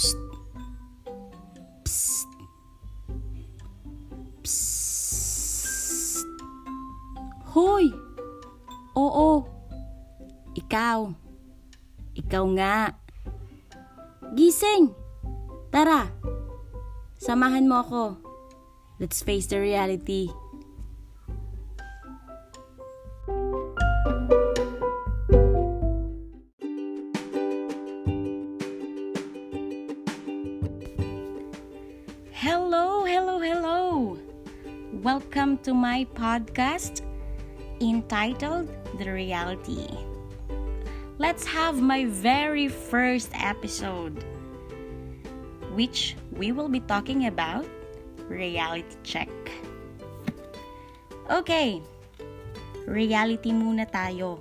Psst. Psst. Psst. Hoy! Oo. Ikaw. Ikaw nga. Gising! Tara! Samahan mo ako. Let's face the reality. Hello, hello, hello! Welcome to my podcast entitled The Reality. Let's have my very first episode, which we will be talking about reality check. Okay, reality muna tayo.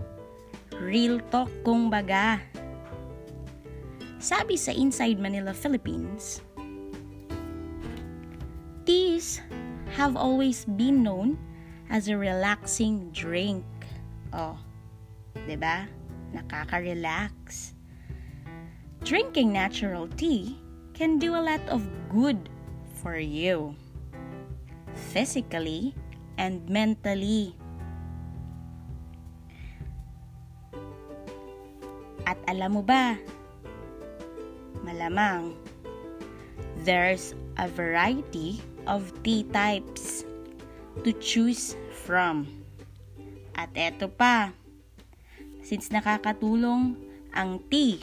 Real talk kung baga. Sabi sa Inside Manila, Philippines, Have always been known as a relaxing drink. Oh, ba? Nakaka-relax. Drinking natural tea can do a lot of good for you. Physically and mentally. At alam mo ba, malamang, there's a variety of tea types to choose from. At eto pa, since nakakatulong ang tea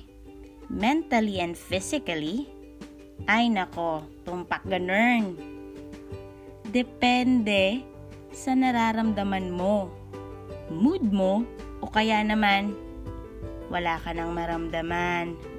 mentally and physically, ay nako, tumpak ganun. Depende sa nararamdaman mo, mood mo, o kaya naman wala ka nang maramdaman.